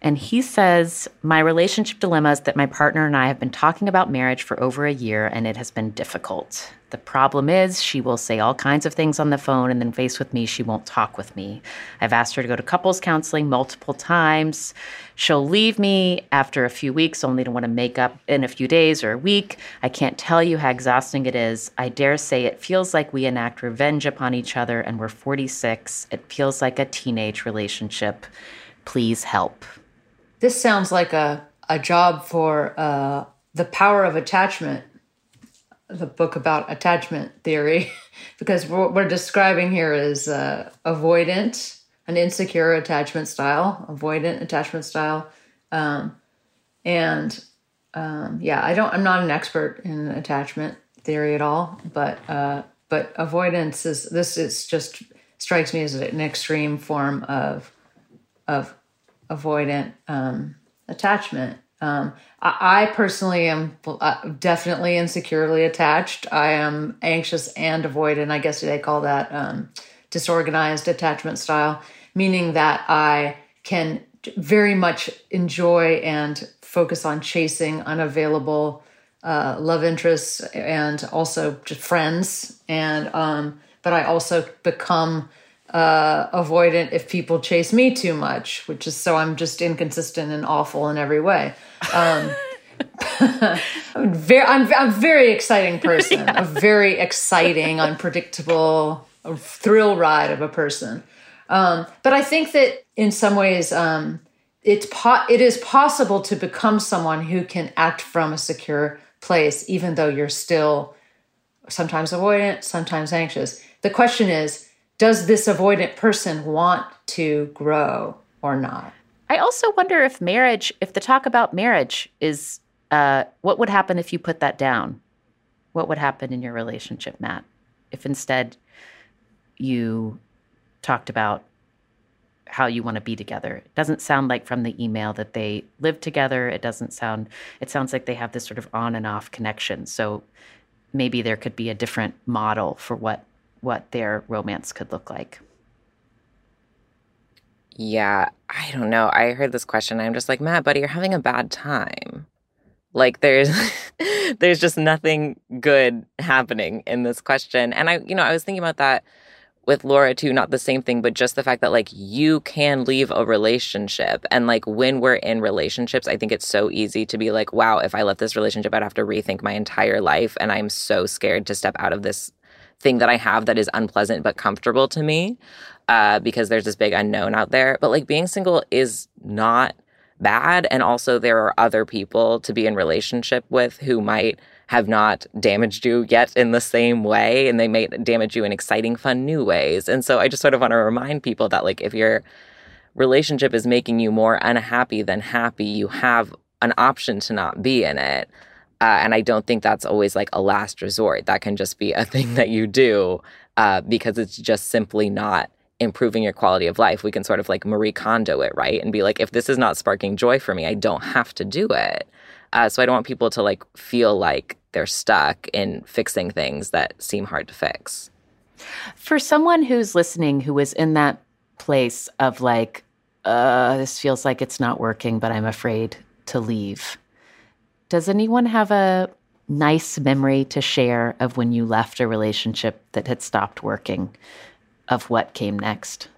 and he says, My relationship dilemma is that my partner and I have been talking about marriage for over a year and it has been difficult. The problem is, she will say all kinds of things on the phone, and then face with me, she won't talk with me. I've asked her to go to couples counseling multiple times. She'll leave me after a few weeks, only to want to make up in a few days or a week. I can't tell you how exhausting it is. I dare say it feels like we enact revenge upon each other, and we're 46. It feels like a teenage relationship. Please help. This sounds like a, a job for uh, the power of attachment the book about attachment theory because what we're describing here is uh, avoidant, an insecure attachment style, avoidant attachment style, um, and um, yeah, I don't. I'm not an expert in attachment theory at all, but uh, but avoidance is this is just strikes me as an extreme form of of avoidant um, attachment um, I, I, personally am uh, definitely insecurely attached. I am anxious and avoidant. I guess they call that um, disorganized attachment style, meaning that I can very much enjoy and focus on chasing unavailable uh, love interests and also just friends. And um, but I also become uh, avoidant if people chase me too much, which is so I'm just inconsistent and awful in every way. Um, I'm very, I'm, I'm a very exciting person, yeah. a very exciting, unpredictable, thrill ride of a person. Um, but I think that in some ways, um, it's po- it is possible to become someone who can act from a secure place, even though you're still sometimes avoidant, sometimes anxious. The question is, does this avoidant person want to grow or not? I also wonder if marriage, if the talk about marriage is, uh, what would happen if you put that down? What would happen in your relationship, Matt, if instead you talked about how you want to be together. It doesn't sound like from the email that they live together. It doesn't sound it sounds like they have this sort of on and off connection. So maybe there could be a different model for what what their romance could look like. Yeah, I don't know. I heard this question. I'm just like, Matt, buddy, you're having a bad time. Like there's there's just nothing good happening in this question. And I, you know, I was thinking about that with Laura too, not the same thing, but just the fact that like you can leave a relationship. And like when we're in relationships, I think it's so easy to be like, wow, if I left this relationship, I'd have to rethink my entire life. And I'm so scared to step out of this thing that I have that is unpleasant but comfortable to me uh, because there's this big unknown out there. But like being single is not bad. And also, there are other people to be in relationship with who might have not damaged you yet in the same way and they may damage you in exciting fun new ways and so i just sort of want to remind people that like if your relationship is making you more unhappy than happy you have an option to not be in it uh, and i don't think that's always like a last resort that can just be a thing that you do uh, because it's just simply not improving your quality of life we can sort of like marie kondo it right and be like if this is not sparking joy for me i don't have to do it uh, so I don't want people to like feel like they're stuck in fixing things that seem hard to fix. For someone who's listening who is in that place of like, uh, this feels like it's not working, but I'm afraid to leave. Does anyone have a nice memory to share of when you left a relationship that had stopped working, of what came next?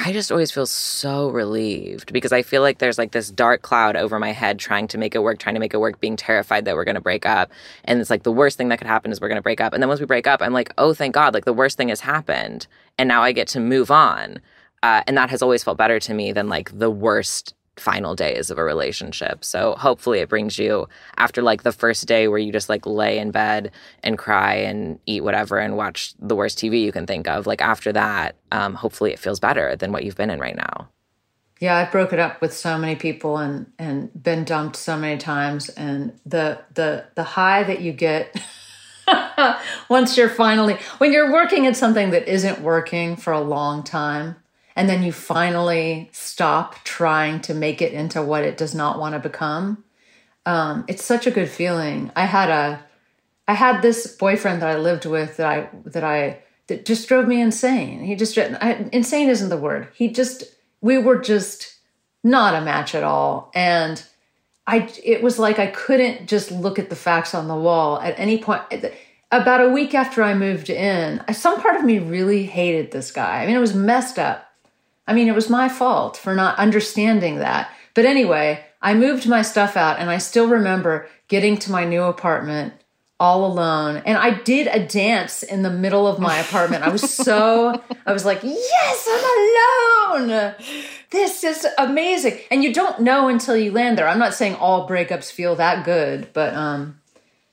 I just always feel so relieved because I feel like there's like this dark cloud over my head trying to make it work, trying to make it work, being terrified that we're going to break up. And it's like the worst thing that could happen is we're going to break up. And then once we break up, I'm like, oh, thank God, like the worst thing has happened. And now I get to move on. Uh, and that has always felt better to me than like the worst final days of a relationship. So hopefully it brings you after like the first day where you just like lay in bed and cry and eat whatever and watch the worst TV you can think of. Like after that, um, hopefully it feels better than what you've been in right now. Yeah, I broke it up with so many people and and been dumped so many times and the the the high that you get once you're finally when you're working at something that isn't working for a long time and then you finally stop trying to make it into what it does not want to become. Um, it's such a good feeling. I had a i had this boyfriend that i lived with that i that i that just drove me insane. He just I, insane isn't the word. He just we were just not a match at all. And i it was like i couldn't just look at the facts on the wall at any point. About a week after i moved in some part of me really hated this guy. I mean it was messed up I mean, it was my fault for not understanding that. But anyway, I moved my stuff out and I still remember getting to my new apartment all alone. And I did a dance in the middle of my apartment. I was so, I was like, yes, I'm alone. This is amazing. And you don't know until you land there. I'm not saying all breakups feel that good, but, um,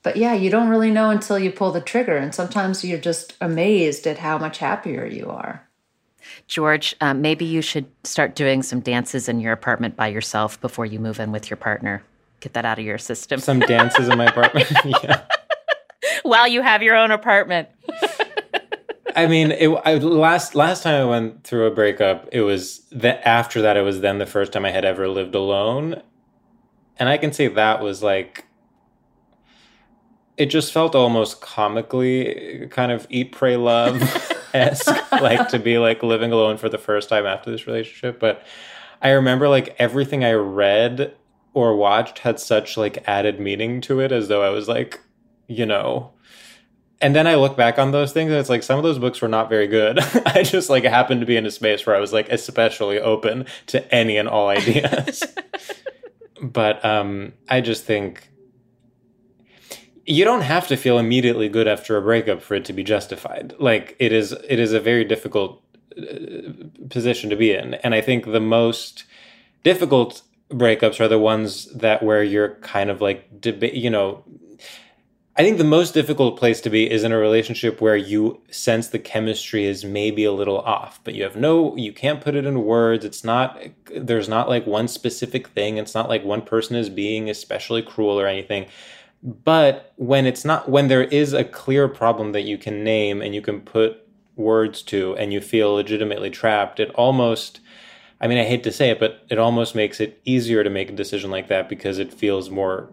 but yeah, you don't really know until you pull the trigger. And sometimes you're just amazed at how much happier you are. George, um, maybe you should start doing some dances in your apartment by yourself before you move in with your partner. Get that out of your system. Some dances in my apartment. yeah. While you have your own apartment. I mean, it, I, last last time I went through a breakup, it was that after that, it was then the first time I had ever lived alone, and I can say that was like, it just felt almost comically kind of eat, pray, love esque, like to be like living alone for the first time after this relationship. But I remember like everything I read or watched had such like added meaning to it as though I was like, you know. And then I look back on those things and it's like some of those books were not very good. I just like happened to be in a space where I was like especially open to any and all ideas. but um I just think you don't have to feel immediately good after a breakup for it to be justified. Like it is it is a very difficult uh, position to be in. And I think the most difficult breakups are the ones that where you're kind of like debate, you know, I think the most difficult place to be is in a relationship where you sense the chemistry is maybe a little off, but you have no, you can't put it in words. It's not, there's not like one specific thing. It's not like one person is being especially cruel or anything. But when it's not, when there is a clear problem that you can name and you can put words to and you feel legitimately trapped, it almost I mean, I hate to say it, but it almost makes it easier to make a decision like that because it feels more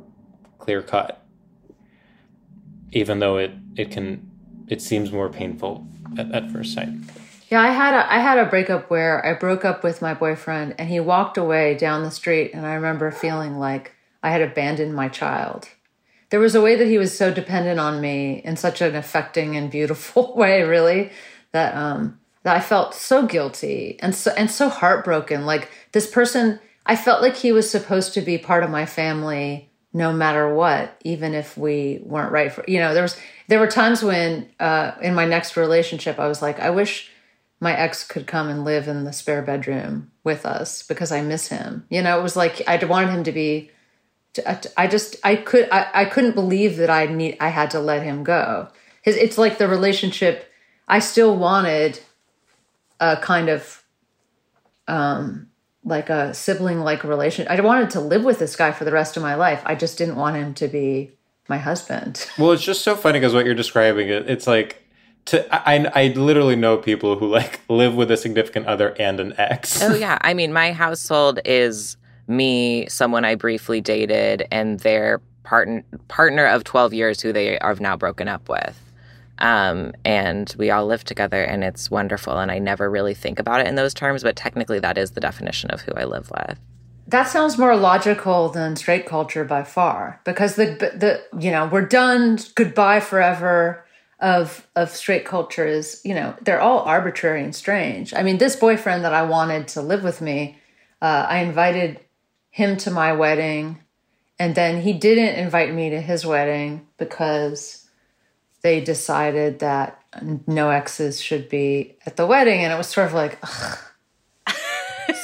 clear cut. Even though it, it can it seems more painful at, at first sight. Yeah, I had a I had a breakup where I broke up with my boyfriend and he walked away down the street and I remember feeling like I had abandoned my child. There was a way that he was so dependent on me in such an affecting and beautiful way, really, that um that I felt so guilty and so and so heartbroken. Like this person, I felt like he was supposed to be part of my family no matter what, even if we weren't right for you know, there was there were times when uh in my next relationship I was like, I wish my ex could come and live in the spare bedroom with us because I miss him. You know, it was like I wanted him to be. I just I could I, I couldn't believe that I need I had to let him go. His it's like the relationship. I still wanted a kind of um like a sibling like relation. I wanted to live with this guy for the rest of my life. I just didn't want him to be my husband. Well, it's just so funny because what you're describing it it's like to I, I literally know people who like live with a significant other and an ex. Oh yeah, I mean my household is me, someone I briefly dated, and their partner partner of twelve years who they have now broken up with. Um, and we all live together, and it's wonderful. And I never really think about it in those terms, but technically that is the definition of who I live with. That sounds more logical than straight culture by far, because the the you know we're done, goodbye forever of of straight culture is you know they're all arbitrary and strange i mean this boyfriend that i wanted to live with me uh, i invited him to my wedding and then he didn't invite me to his wedding because they decided that no exes should be at the wedding and it was sort of like ugh,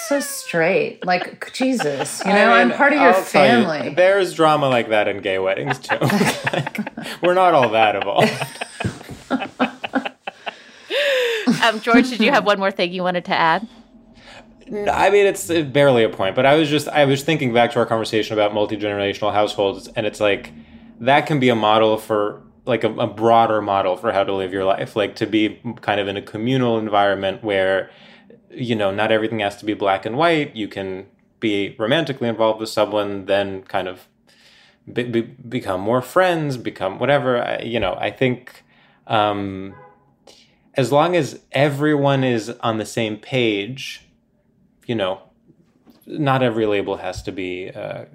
so straight. Like jesus you know I am part of your I'll family. you, there's drama like that in gay weddings too. Like, we're not all that evolved. Um, George, did you have one more thing you wanted to add? I mean, it's barely a point, but I was just I was thinking back to our conversation about multi generational households, and it's like that can be a model for like a, a, broader model for how to live your life, like to be kind of in a communal environment where you know not everything has to be black and white. You can be romantically involved with someone, then kind of be, be, become more friends, become whatever. I, you know, I think. Um, as long as everyone is on the same page, you know, not every label has to be, uh,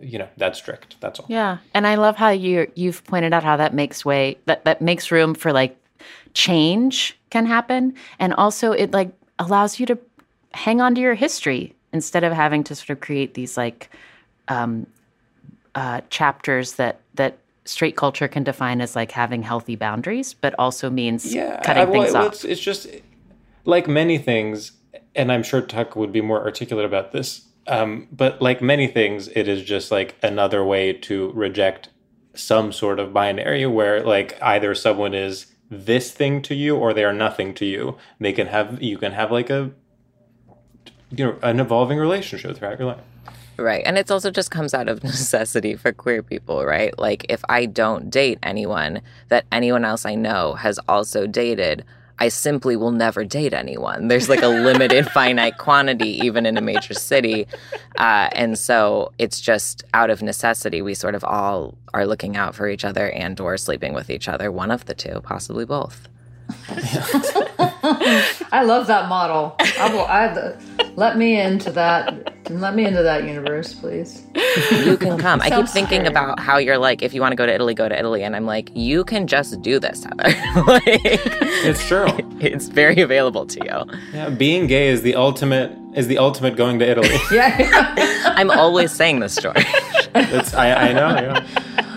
you know, that strict. That's all. Yeah, and I love how you you've pointed out how that makes way that that makes room for like change can happen, and also it like allows you to hang on to your history instead of having to sort of create these like um, uh, chapters that that straight culture can define as like having healthy boundaries, but also means yeah, cutting I, well, things off. It's, it's just like many things, and I'm sure Tuck would be more articulate about this. Um, but like many things, it is just like another way to reject some sort of binary where like either someone is this thing to you or they are nothing to you. They can have you can have like a you know an evolving relationship throughout your life. Right. And it also just comes out of necessity for queer people, right? Like if I don't date anyone that anyone else I know has also dated, I simply will never date anyone. There's like a limited finite quantity, even in a major city. Uh, and so it's just out of necessity. We sort of all are looking out for each other and or sleeping with each other, one of the two, possibly both. I love that model. I will, I, let me into that. Let me into that universe, please. You can come. I keep thinking scary. about how you're like, if you want to go to Italy, go to Italy, and I'm like, you can just do this, Heather. like, it's true. It's very available to you. Yeah, being gay is the ultimate is the ultimate going to Italy. yeah, I'm always saying this story. It's, I, I know. Yeah.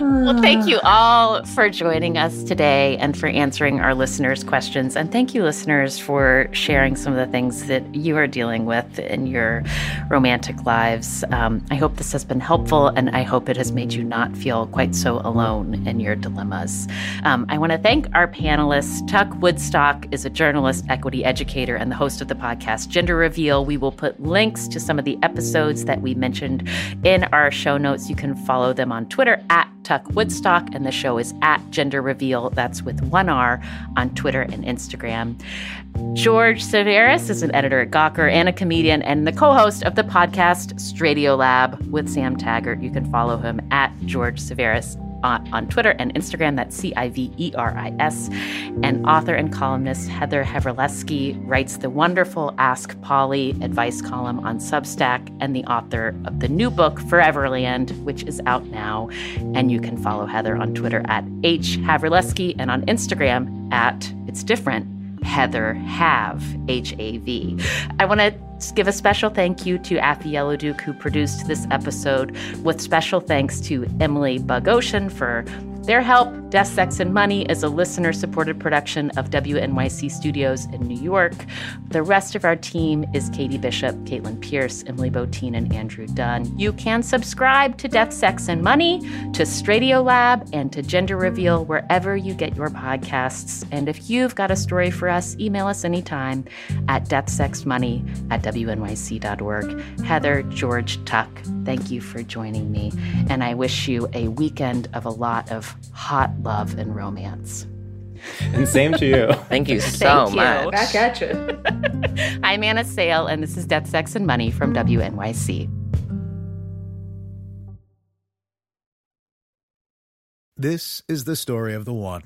Well, thank you all for joining us today and for answering our listeners' questions. And thank you, listeners, for sharing some of the things that you are dealing with in your romantic lives. Um, I hope this has been helpful, and I hope it has made you not feel quite so alone in your dilemmas. Um, I want to thank our panelists. Tuck Woodstock is a journalist, equity educator, and the host of the podcast Gender Reveal. We will put links to some of the episodes that we mentioned in our show notes. You can follow them on Twitter at Tuck Woodstock, and the show is at Gender Reveal. That's with one R on Twitter and Instagram. George Civeris is an editor at Gawker and a comedian and the co-host of the podcast Stradio Lab with Sam Taggart. You can follow him at George Civeris on, on Twitter and Instagram. That's C I V E R I S. And author and columnist Heather Havrilesky writes the wonderful Ask Polly advice column on Substack and the author of the new book Foreverland, which is out now. And you can follow Heather on Twitter at H Havrilesky and on Instagram at It's Different. Heather Have, H A V. I want to give a special thank you to Afi Yellowduke, who produced this episode, with special thanks to Emily Bogosian for their help. Death, Sex, and Money is a listener supported production of WNYC Studios in New York. The rest of our team is Katie Bishop, Caitlin Pierce, Emily Botein, and Andrew Dunn. You can subscribe to Death, Sex, and Money, to Stradio Lab, and to Gender Reveal wherever you get your podcasts. And if you've got a story for us, email us anytime at deathsexmoney at wnyc.org. Heather, George, Tuck, thank you for joining me. And I wish you a weekend of a lot of hot love and romance. And same to you. Thank you so Thank you. much. Back at you. I'm Anna Sale, and this is Death, Sex, and Money from WNYC. This is the story of the one.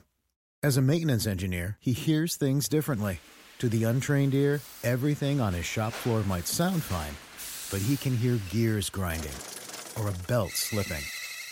As a maintenance engineer, he hears things differently. To the untrained ear, everything on his shop floor might sound fine, but he can hear gears grinding or a belt slipping.